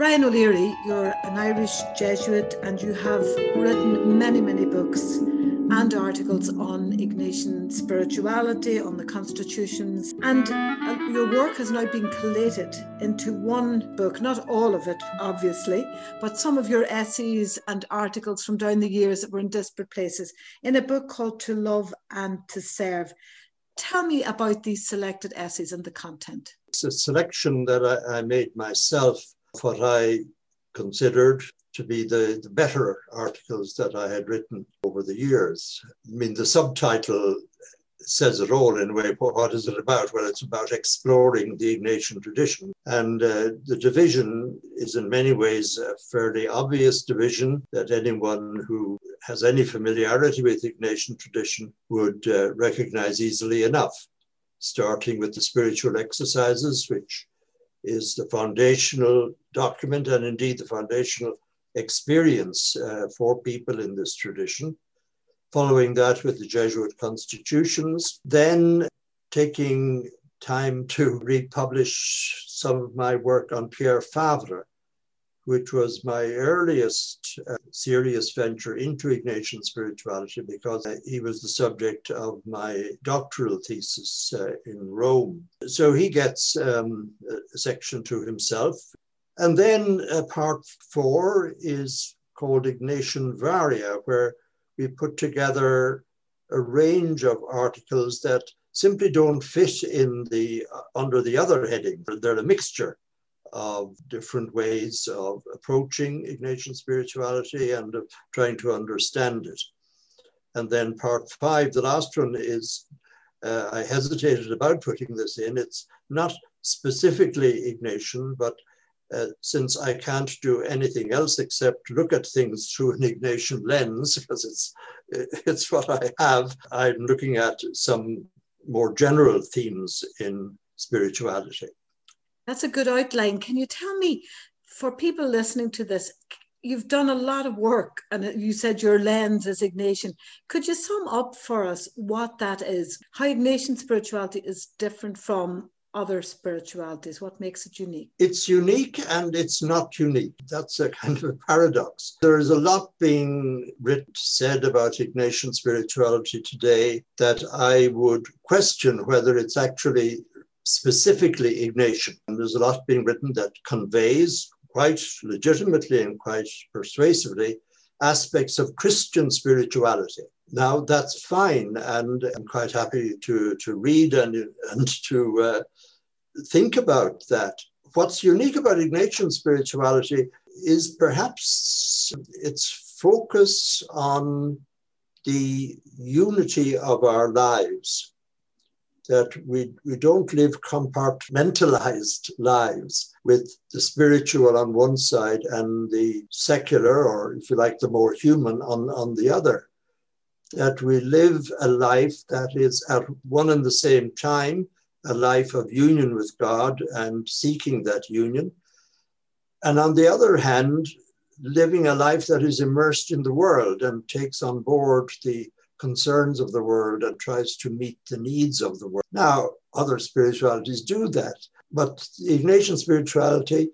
Brian O'Leary, you're an Irish Jesuit and you have written many, many books and articles on Ignatian spirituality, on the constitutions, and uh, your work has now been collated into one book, not all of it, obviously, but some of your essays and articles from down the years that were in disparate places in a book called To Love and to Serve. Tell me about these selected essays and the content. It's a selection that I, I made myself, what I considered to be the, the better articles that I had written over the years. I mean, the subtitle says it all in a way. What is it about? Well, it's about exploring the Ignatian tradition. And uh, the division is in many ways a fairly obvious division that anyone who has any familiarity with Ignatian tradition would uh, recognize easily enough, starting with the spiritual exercises, which is the foundational document and indeed the foundational experience uh, for people in this tradition. Following that with the Jesuit constitutions, then taking time to republish some of my work on Pierre Favre, which was my earliest uh, serious venture into Ignatian spirituality because uh, he was the subject of my doctoral thesis uh, in Rome. So he gets um, a section to himself. And then uh, part four is called Ignatian Varia, where we put together a range of articles that simply don't fit in the uh, under the other heading. They're a mixture of different ways of approaching Ignatian spirituality and of trying to understand it. And then part five, the last one is, uh, I hesitated about putting this in. It's not specifically Ignatian, but uh, since I can't do anything else except look at things through an Ignatian lens, because it's, it's what I have, I'm looking at some more general themes in spirituality. That's a good outline. Can you tell me, for people listening to this, you've done a lot of work and you said your lens is Ignatian. Could you sum up for us what that is? How Ignatian spirituality is different from other spiritualities? What makes it unique? It's unique and it's not unique. That's a kind of a paradox. There is a lot being written, said about Ignatian spirituality today that I would question whether it's actually specifically Ignatian. And there's a lot being written that conveys quite legitimately and quite persuasively aspects of Christian spirituality. Now that's fine, and I'm quite happy to, to read and, and to uh, think about that. What's unique about Ignatian spirituality is perhaps its focus on the unity of our lives that we, we don't live compartmentalized lives with the spiritual on one side and the secular, or if you like, the more human on, on the other. That we live a life that is at one and the same time a life of union with God and seeking that union. And on the other hand, living a life that is immersed in the world and takes on board the concerns of the world and tries to meet the needs of the world. Now, other spiritualities do that, but Ignatian spirituality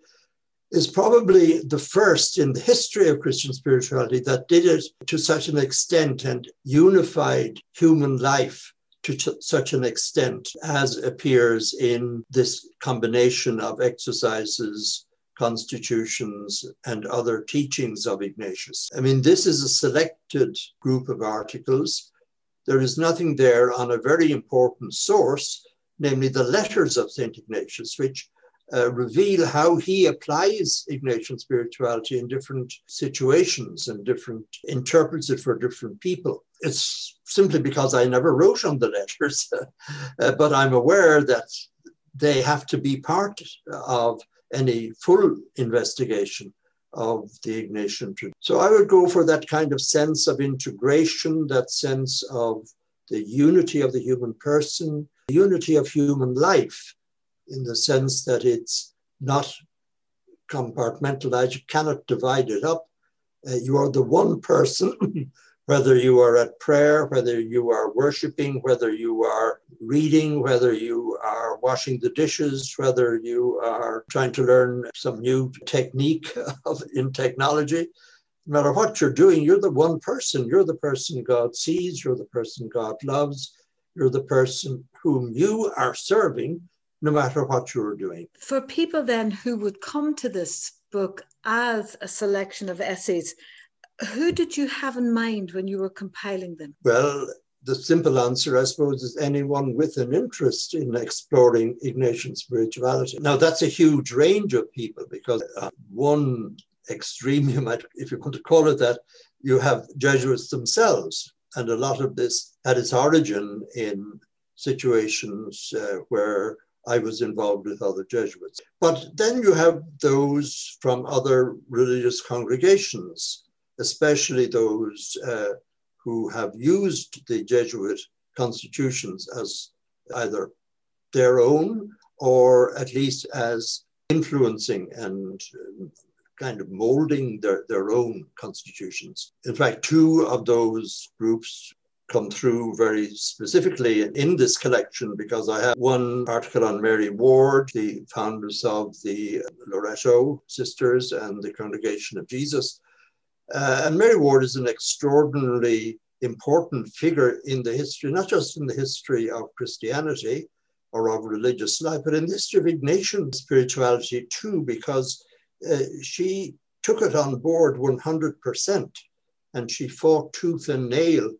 is probably the first in the history of Christian spirituality that did it to such an extent and unified human life to such an extent as appears in this combination of exercises constitutions, and other teachings of Ignatius. I mean, this is a selected group of articles. There is nothing there on a very important source, namely the letters of St. Ignatius, which uh, reveal how he applies Ignatian spirituality in different situations and different interprets it for different people. It's simply because I never wrote on the letters, uh, but I'm aware that they have to be part of any full investigation of the Ignatian tradition. So I would go for that kind of sense of integration, that sense of the unity of the human person, the unity of human life, in the sense that it's not compartmentalized, you cannot divide it up. Uh, you are the one person whether you are at prayer, whether you are worshiping, whether you are reading, whether you are washing the dishes, whether you are trying to learn some new technique of, in technology. No matter what you're doing, you're the one person. You're the person God sees, you're the person God loves, you're the person whom you are serving, no matter what you're doing. For people then who would come to this book as a selection of essays, who did you have in mind when you were compiling them? Well, the simple answer, I suppose, is anyone with an interest in exploring Ignatian spirituality. Now, that's a huge range of people because uh, one extreme, you might, if you want to call it that, you have Jesuits themselves. And a lot of this had its origin in situations uh, where I was involved with other Jesuits. But then you have those from other religious congregations especially those uh, who have used the Jesuit constitutions as either their own or at least as influencing and uh, kind of molding their, their own constitutions. In fact, two of those groups come through very specifically in this collection because I have one article on Mary Ward, the founders of the Loreto Sisters and the Congregation of Jesus, uh, and Mary Ward is an extraordinarily important figure in the history, not just in the history of Christianity or of religious life, but in the history of Ignatian spirituality too, because uh, she took it on board 100% and she fought tooth and nail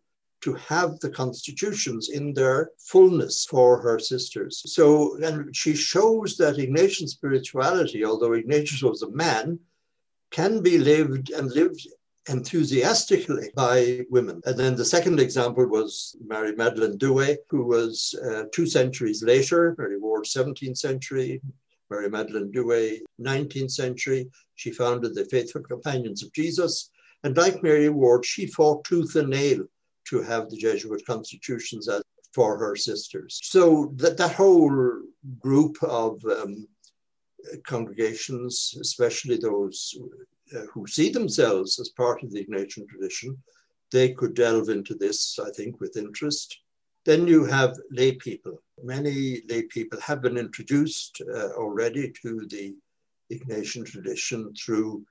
to have the constitutions in their fullness for her sisters. So, and she shows that Ignatian spirituality, although Ignatius was a man, can be lived and lived enthusiastically by women. And then the second example was Mary Magdalene d'Houët, who was uh, two centuries later, Mary Ward, 17th century, Mary Magdalene d'Houët, 19th century. She founded the Faithful Companions of Jesus. And like Mary Ward, she fought tooth and nail to have the Jesuit constitutions as for her sisters. So that, that whole group of um, congregations, especially those uh, who see themselves as part of the Ignatian tradition, they could delve into this, I think, with interest. Then you have lay people. Many lay people have been introduced uh, already to the Ignatian tradition through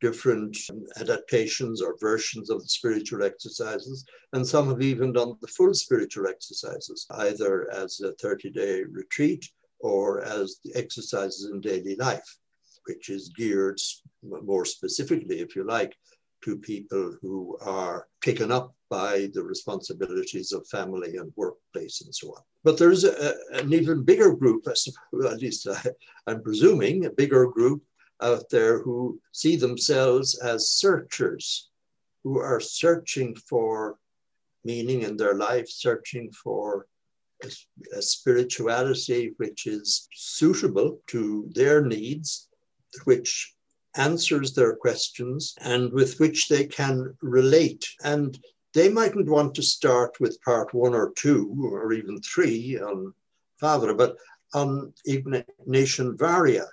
different adaptations or versions of the spiritual exercises. And some have even done the full spiritual exercises, either as a 30 day retreat or as the exercises in daily life which is geared more specifically, if you like, to people who are taken up by the responsibilities of family and workplace and so on. But there's a, an even bigger group, at least uh, I, am presuming, a bigger group out there who see themselves as searchers, who are searching for meaning in their life, searching for a spirituality which is suitable to their needs which answers their questions and with which they can relate. And they mightn't want to start with part one or two or even three on Favre, but on Ignatian Varia,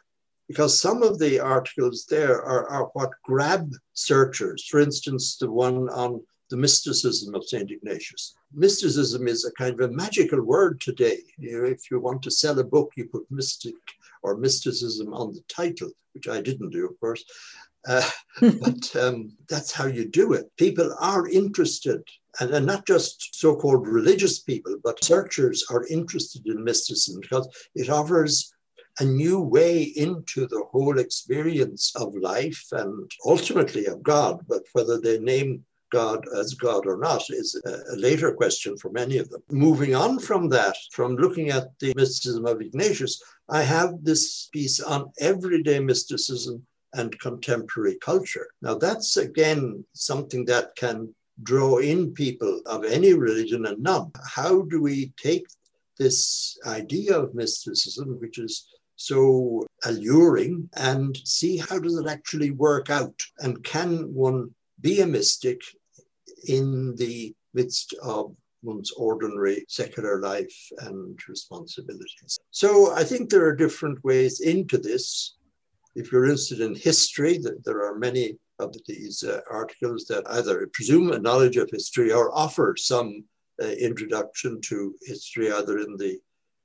because some of the articles there are, are what grab searchers. For instance, the one on the mysticism of St. Ignatius. Mysticism is a kind of a magical word today. You know, if you want to sell a book, you put mystic or mysticism on the title, which I didn't do, of course. Uh, but um, that's how you do it. People are interested, and, and not just so called religious people, but searchers are interested in mysticism because it offers a new way into the whole experience of life and ultimately of God. But whether they name God as God or not is a later question for many of them. Moving on from that, from looking at the mysticism of Ignatius, I have this piece on everyday mysticism and contemporary culture. Now, that's again something that can draw in people of any religion and none. How do we take this idea of mysticism, which is so alluring, and see how does it actually work out? And can one be a mystic in the midst of one's ordinary secular life and responsibilities. So I think there are different ways into this. If you're interested in history, there are many of these uh, articles that either presume a knowledge of history or offer some uh, introduction to history, either in the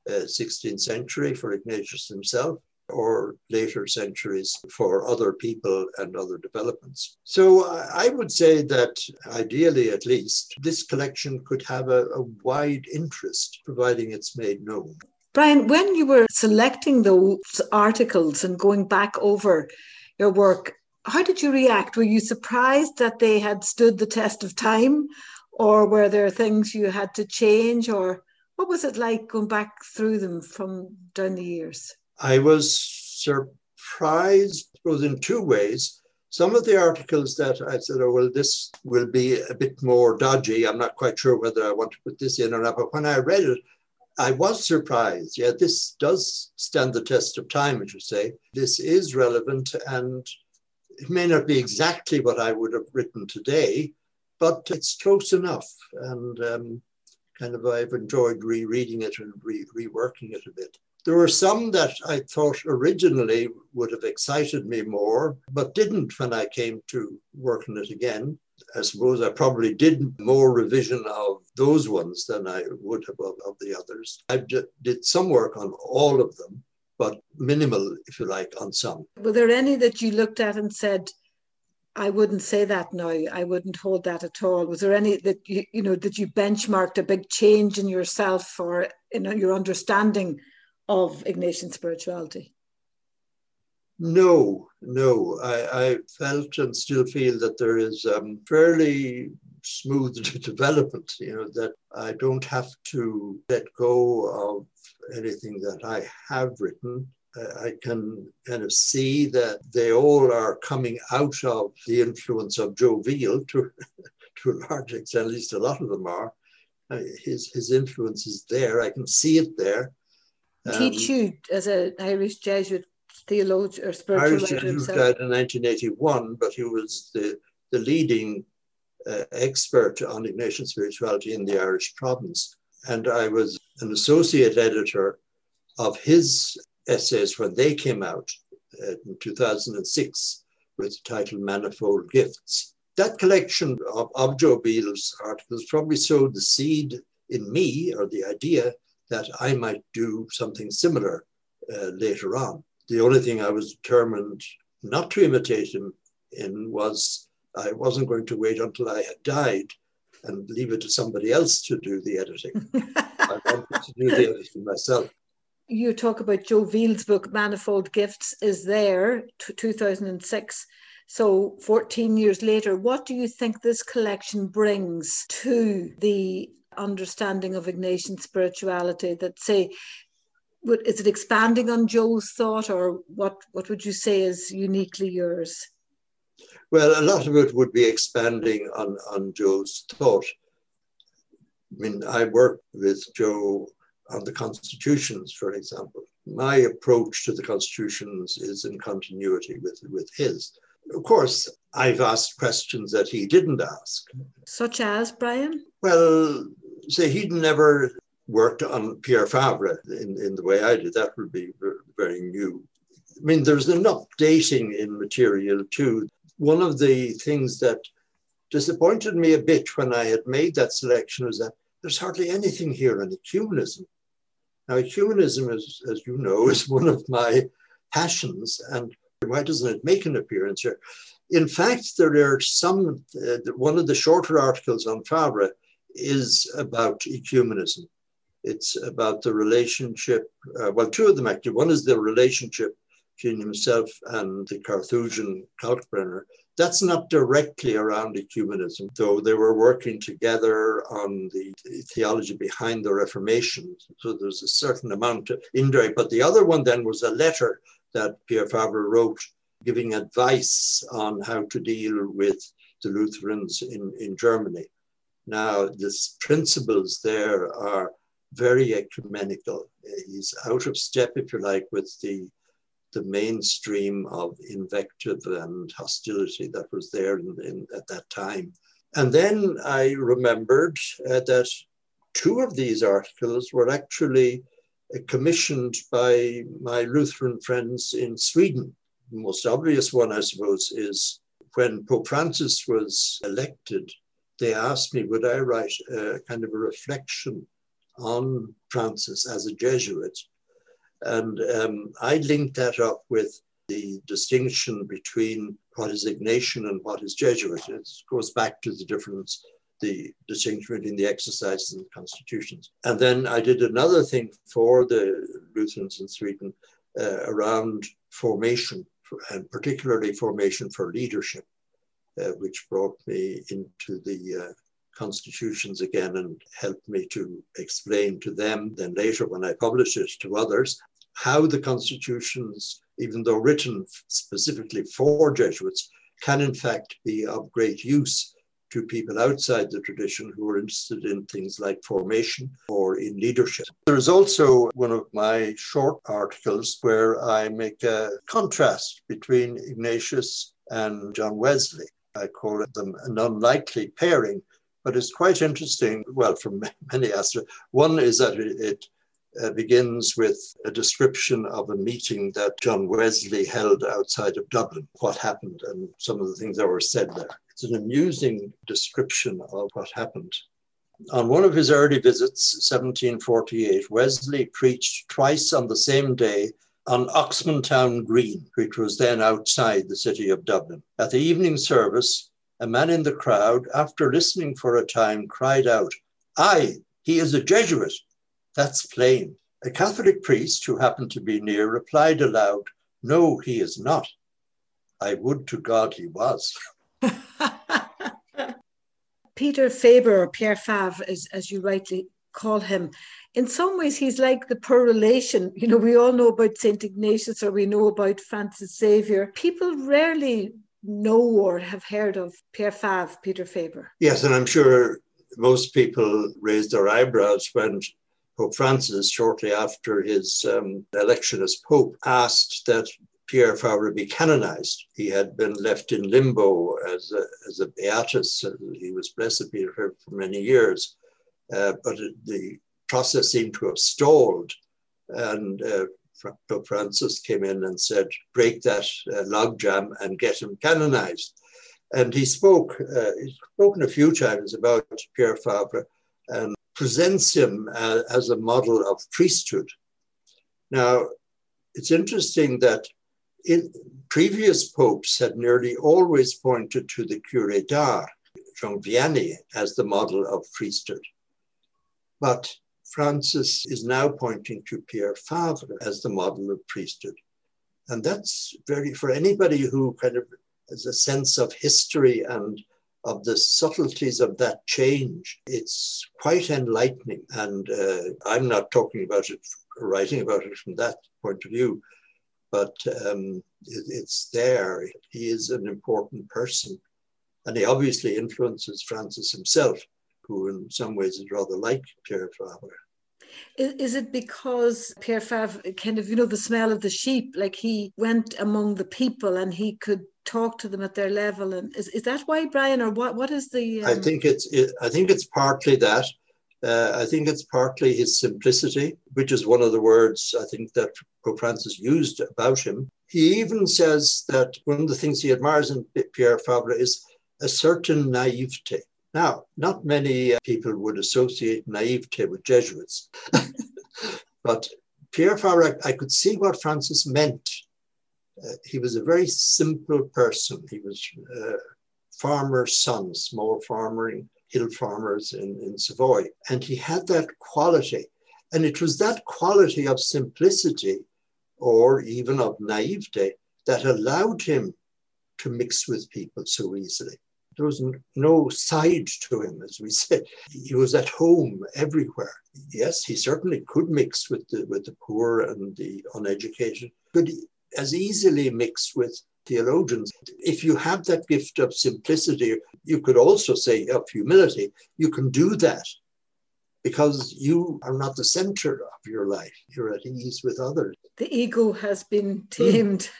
16th uh, century for Ignatius himself or later centuries for other people and other developments. So I would say that ideally, at least, this collection could have a, a wide interest, providing it's made known. Brian, when you were selecting those articles and going back over your work, how did you react? Were you surprised that they had stood the test of time? Or were there things you had to change? Or what was it like going back through them from down the years? I was surprised, both in two ways. Some of the articles that I said, oh, well, this will be a bit more dodgy. I'm not quite sure whether I want to put this in or not. But when I read it, I was surprised. Yeah, this does stand the test of time, as you say. This is relevant, and it may not be exactly what I would have written today, but it's close enough. And um, kind of I've enjoyed rereading it and re- reworking it a bit. There were some that I thought originally would have excited me more, but didn't when I came to work on it again. I suppose I probably did more revision of those ones than I would have of, of the others. I did some work on all of them, but minimal, if you like, on some. Were there any that you looked at and said, I wouldn't say that now. I wouldn't hold that at all. Was there any that you, you know that you benchmarked a big change in yourself or in your understanding of Ignatian spirituality? No, no. I, I felt and still feel that there is um, fairly smooth development, you know, that I don't have to let go of anything that I have written. I can kind of see that they all are coming out of the influence of Joe Veale to, to a large extent, at least a lot of them are. His, his influence is there. I can see it there. Um, Teach you as an Irish Jesuit theologian or spiritual Irish Jesuit himself. died in 1981, but he was the, the leading uh, expert on Ignatian spirituality in the Irish province. And I was an associate editor of his essays when they came out uh, in 2006 with the title Manifold Gifts. That collection of, of Joe Veale's articles probably sowed the seed in me or the idea that I might do something similar uh, later on. The only thing I was determined not to imitate him in was I wasn't going to wait until I had died and leave it to somebody else to do the editing. I wanted to do the editing myself. You talk about Joe Veale's book, Manifold Gifts, is there, t- 2006. So 14 years later, what do you think this collection brings to the understanding of Ignatian spirituality that say is it expanding on Joe's thought or what what would you say is uniquely yours? Well, a lot of it would be expanding on, on Joe's thought. I mean, I worked with Joe on the constitutions, for example. My approach to the constitutions is in continuity with, with his. Of course, I've asked questions that he didn't ask. Such as, Brian? Well, say he'd never worked on Pierre Favre in, in the way I did. That would be very new. I mean, there's enough dating in material too. One of the things that disappointed me a bit when I had made that selection was that there's hardly anything here on ecumenism. Now, ecumenism, is, as you know, is one of my passions, and why doesn't it make an appearance here? In fact, there are some, uh, one of the shorter articles on Favre is about ecumenism. It's about the relationship, uh, well, two of them actually. One is the relationship between himself and the Carthusian Kalkbrenner. That's not directly around ecumenism, though they were working together on the theology behind the Reformation. So there's a certain amount of indirect. But the other one then was a letter that Pierre Favre wrote giving advice on how to deal with the Lutherans in, in Germany. Now, the principles there are very ecumenical. He's out of step, if you like, with the, the mainstream of invective and hostility that was there in, in, at that time. And then I remembered uh, that two of these articles were actually commissioned by my Lutheran friends in Sweden. The most obvious one, I suppose, is when Pope Francis was elected, they asked me, would I write a kind of a reflection on Francis as a Jesuit? And um, I linked that up with the distinction between what is Ignatian and what is Jesuit. It goes back to the difference, the distinction between the exercises and the constitutions. And then I did another thing for the Lutherans in Sweden uh, around formation, and particularly formation for leadership, uh, which brought me into the uh, constitutions again and helped me to explain to them, then later when I published it to others, how the constitutions, even though written specifically for Jesuits, can in fact be of great use to people outside the tradition who are interested in things like formation or in leadership. There's also one of my short articles where I make a contrast between Ignatius and John Wesley. I call them an unlikely pairing, but it's quite interesting. Well, from many aspects. One is that it, uh, begins with a description of a meeting that John Wesley held outside of Dublin, what happened, and some of the things that were said there. It's an amusing description of what happened. On one of his early visits, 1748, Wesley preached twice on the same day on Oxmantown Green, which was then outside the city of Dublin. At the evening service, a man in the crowd, after listening for a time, cried out, Aye, he is a Jesuit. That's plain. A Catholic priest who happened to be near replied aloud, No, he is not. I would to God he was. Peter Faber, or Pierre Favre, as, as you rightly call him, in some ways he's like the poor relation. You know, we all know about St. Ignatius or we know about Francis Xavier. People rarely know or have heard of Pierre Favre, Peter Faber. Yes, and I'm sure most people raised their eyebrows when Pope Francis, shortly after his um, election as Pope, asked that Pierre Favre be canonized. He had been left in limbo as a, as a beatus. He was blessed be for many years, uh, but the process seemed to have stalled. And uh, Pope Francis came in and said, break that uh, logjam and get him canonized. And he spoke, uh, he's spoken a few times about Pierre Favre and presents him uh, as a model of priesthood. Now, it's interesting that in previous popes had nearly always pointed to the Cure d'Ars, Jean Vianney, as the model of priesthood. But Francis is now pointing to Pierre Favre as the model of priesthood. And that's very, for anybody who kind of has a sense of history and of the subtleties of that change, it's quite enlightening. And uh, I'm not talking about it, writing about it from that point of view, but um, it, it's there. He is an important person. And he obviously influences Francis himself, who in some ways is rather like Pierre Favre. Is it because Pierre Favre kind of, you know, the smell of the sheep, like he went among the people and he could talk to them at their level? And is, is that why, Brian, or what? What is the? Um... I think it's. It, I think it's partly that. Uh, I think it's partly his simplicity, which is one of the words I think that Pope Francis used about him. He even says that one of the things he admires in Pierre Favre is a certain naivete. Now, not many uh, people would associate naivete with Jesuits, but Pierre Favre, I could see what Francis meant. Uh, he was a very simple person. He was a uh, farmer's son, small farming, hill farmers in, in Savoy. And he had that quality. And it was that quality of simplicity or even of naivete that allowed him to mix with people so easily there was no side to him, as we said. He was at home everywhere. Yes, he certainly could mix with the with the poor and the uneducated, could as easily mix with theologians. If you have that gift of simplicity, you could also say of humility, you can do that because you are not the center of your life. You're at ease with others. The ego has been tamed. Mm.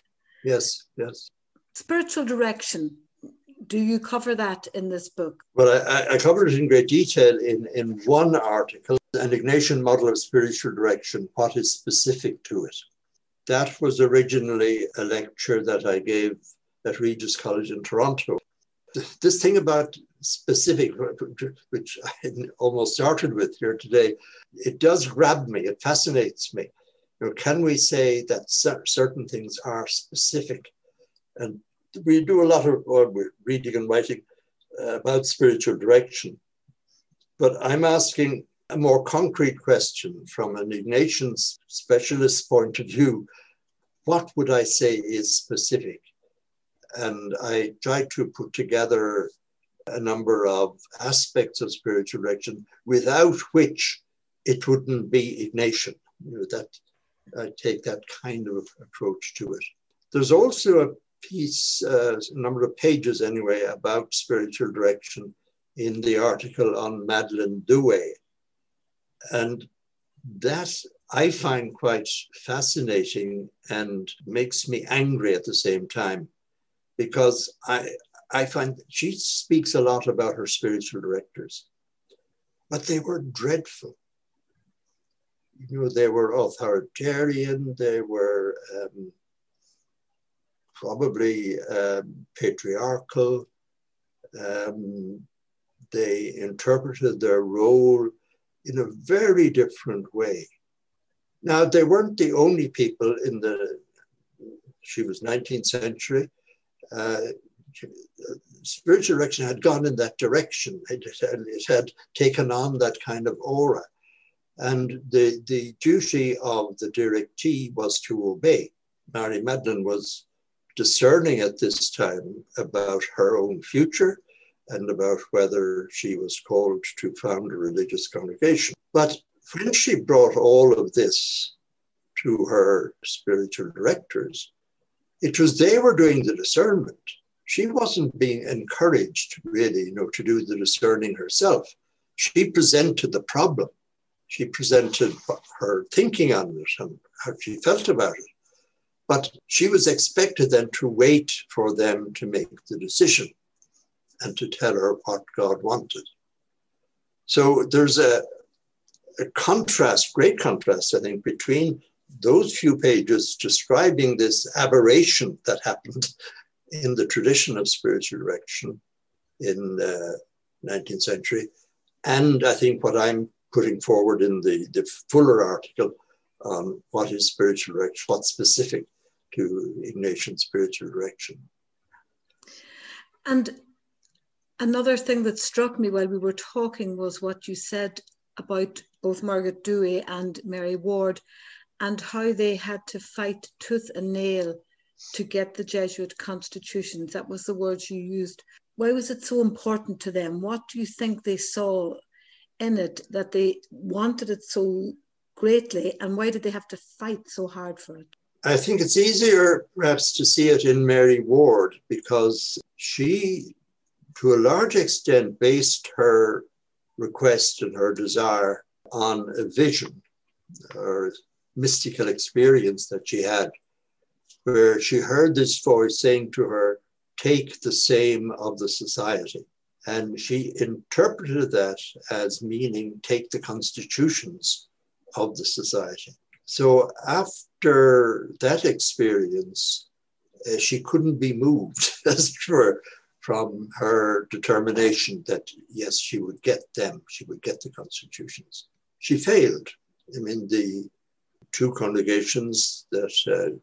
Yes, yes. Spiritual direction do you cover that in this book? Well, I, I covered it in great detail in, in one article, an Ignatian model of spiritual direction, what is specific to it. That was originally a lecture that I gave at Regis College in Toronto. This thing about specific, which I almost started with here today, it does grab me, it fascinates me. You know, can we say that certain things are specific? And we do a lot of reading and writing uh, about spiritual direction. But I'm asking a more concrete question from an Ignatian specialist point of view. What would I say is specific? And I tried to put together a number of aspects of spiritual direction without which it wouldn't be Ignatian. You know, that I take that kind of approach to it. There's also a piece, uh, a number of pages anyway, about spiritual direction in the article on Madeleine d'Houët. And that I find quite fascinating and makes me angry at the same time because I, I find she speaks a lot about her spiritual directors, but they were dreadful. You know, they were authoritarian, they were um, probably um, patriarchal. Um, they interpreted their role in a very different way. Now, they weren't the only people in the, she was 19th century. Uh, spiritual direction had gone in that direction. It had, it had taken on that kind of aura. And the, the duty of the directee was to obey. Mary Madeleine was discerning at this time about her own future and about whether she was called to found a religious congregation. But when she brought all of this to her spiritual directors, it was they were doing the discernment. She wasn't being encouraged, really, you know, to do the discerning herself. She presented the problem. She presented her thinking on it and how she felt about it. But she was expected then to wait for them to make the decision and to tell her what God wanted. So there's a, a contrast, great contrast, I think, between those few pages describing this aberration that happened in the tradition of spiritual direction in uh, the 19th century, and I think what I'm putting forward in the, the fuller article on what is spiritual direction, what's specific to Ignatian spiritual direction. And another thing that struck me while we were talking was what you said about both Margaret d'Houët and Mary Ward and how they had to fight tooth and nail to get the Jesuit constitutions. That was the words you used. Why was it so important to them? What do you think they saw in it that they wanted it so greatly, and why did they have to fight so hard for it? I think it's easier perhaps to see it in Mary Ward because she, to a large extent, based her request and her desire on a vision or mystical experience that she had, where she heard this voice saying to her, Take the same of the society. And she interpreted that as meaning take the constitutions of the society. So after that experience, uh, she couldn't be moved, as it were, from her determination that yes, she would get them, she would get the constitutions. She failed. I mean, the two congregations that uh,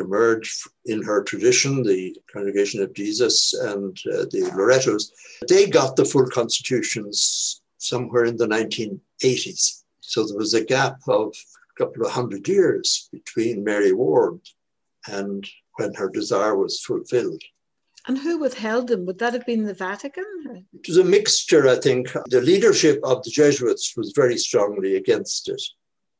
emerged in her tradition, the Congregation of Jesus and uh, the Loretos, they got the full constitutions somewhere in the 1980s. So there was a gap of a couple of hundred years between Mary Ward and when her desire was fulfilled. And who withheld them? Would that have been the Vatican? It was a mixture, I think. The leadership of the Jesuits was very strongly against it.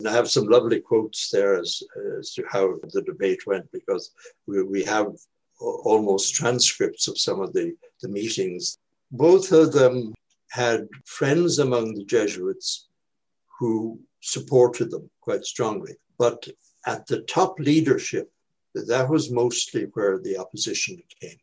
And I have some lovely quotes there as, as to how the debate went, because we, we have almost transcripts of some of the, the meetings. Both of them had friends among the Jesuits who supported them quite strongly. But at the top leadership, that was mostly where the opposition came.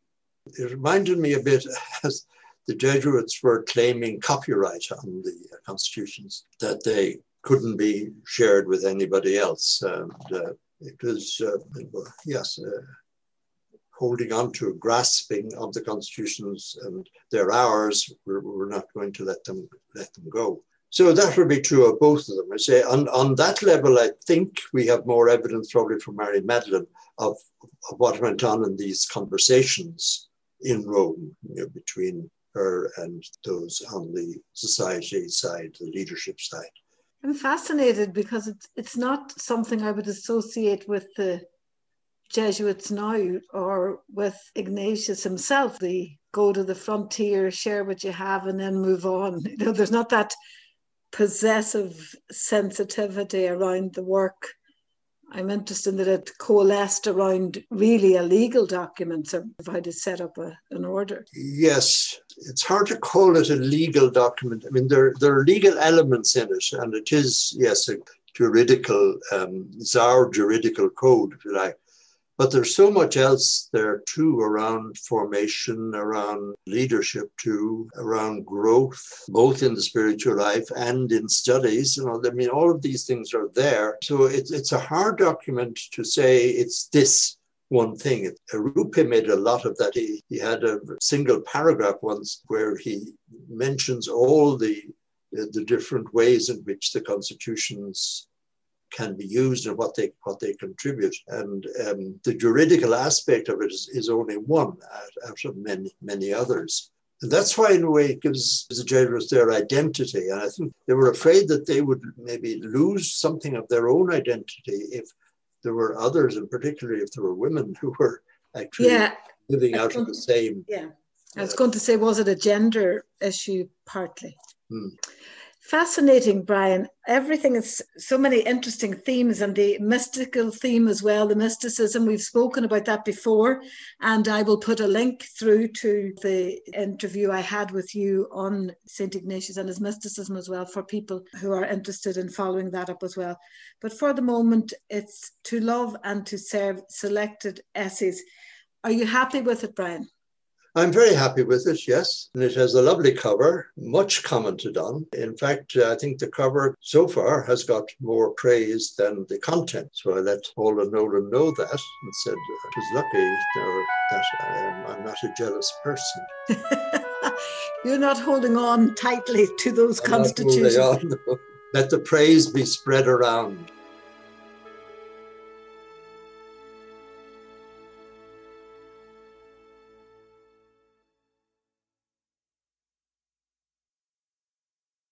It reminded me a bit as the Jesuits were claiming copyright on the constitutions, that they couldn't be shared with anybody else. And uh, it was, uh, yes, uh, holding on to, grasping of the constitutions and their ours, we're, we're not going to let them let them go. So that would be true of both of them. I say on, on that level, I think we have more evidence probably from Mary Magdalene of, of what went on in these conversations in Rome you know, between her and those on the society side, the leadership side. I'm fascinated because it's it's not something I would associate with the Jesuits now or with Ignatius himself. The go to the frontier, share what you have, and then move on. You know, there's not that possessive sensitivity around the work. I'm interested that it coalesced around really a legal document to set up a, an order. Yes, it's hard to call it a legal document. I mean, there, there are legal elements in it, and it is, yes, a juridical, um, our juridical code, if you like. But there's so much else there too around formation, around leadership too, around growth, both in the spiritual life and in studies. You know, I mean, all of these things are there. So it's it's a hard document to say it's this one thing. Arrupe made a lot of that. He, he had a single paragraph once where he mentions all the the different ways in which the constitutions can be used and what they what they contribute. And um, the juridical aspect of it is, is only one out, out of many many others. And that's why, in a way, it gives the Jesuits their identity. And I think they were afraid that they would maybe lose something of their own identity if there were others, and particularly if there were women who were actually yeah. living out of the same. Yeah. I was going to say, was it a gender issue partly? Hmm fascinating, Brian. Everything is so many interesting themes and the mystical theme as well, the mysticism. We've spoken about that before, and I will put a link through to the interview I had with you on St. Ignatius and his mysticism as well for people who are interested in following that up as well. But for the moment, it's to love and to serve selected essays. Are you happy with it, Brian? I'm very happy with it, yes. And it has a lovely cover, much commented on. In fact, I think the cover so far has got more praise than the content. So I let Paula Nolan know that and said it was lucky that I'm, I'm not a jealous person. You're not holding on tightly to those I'm constitutions. Let the praise be spread around.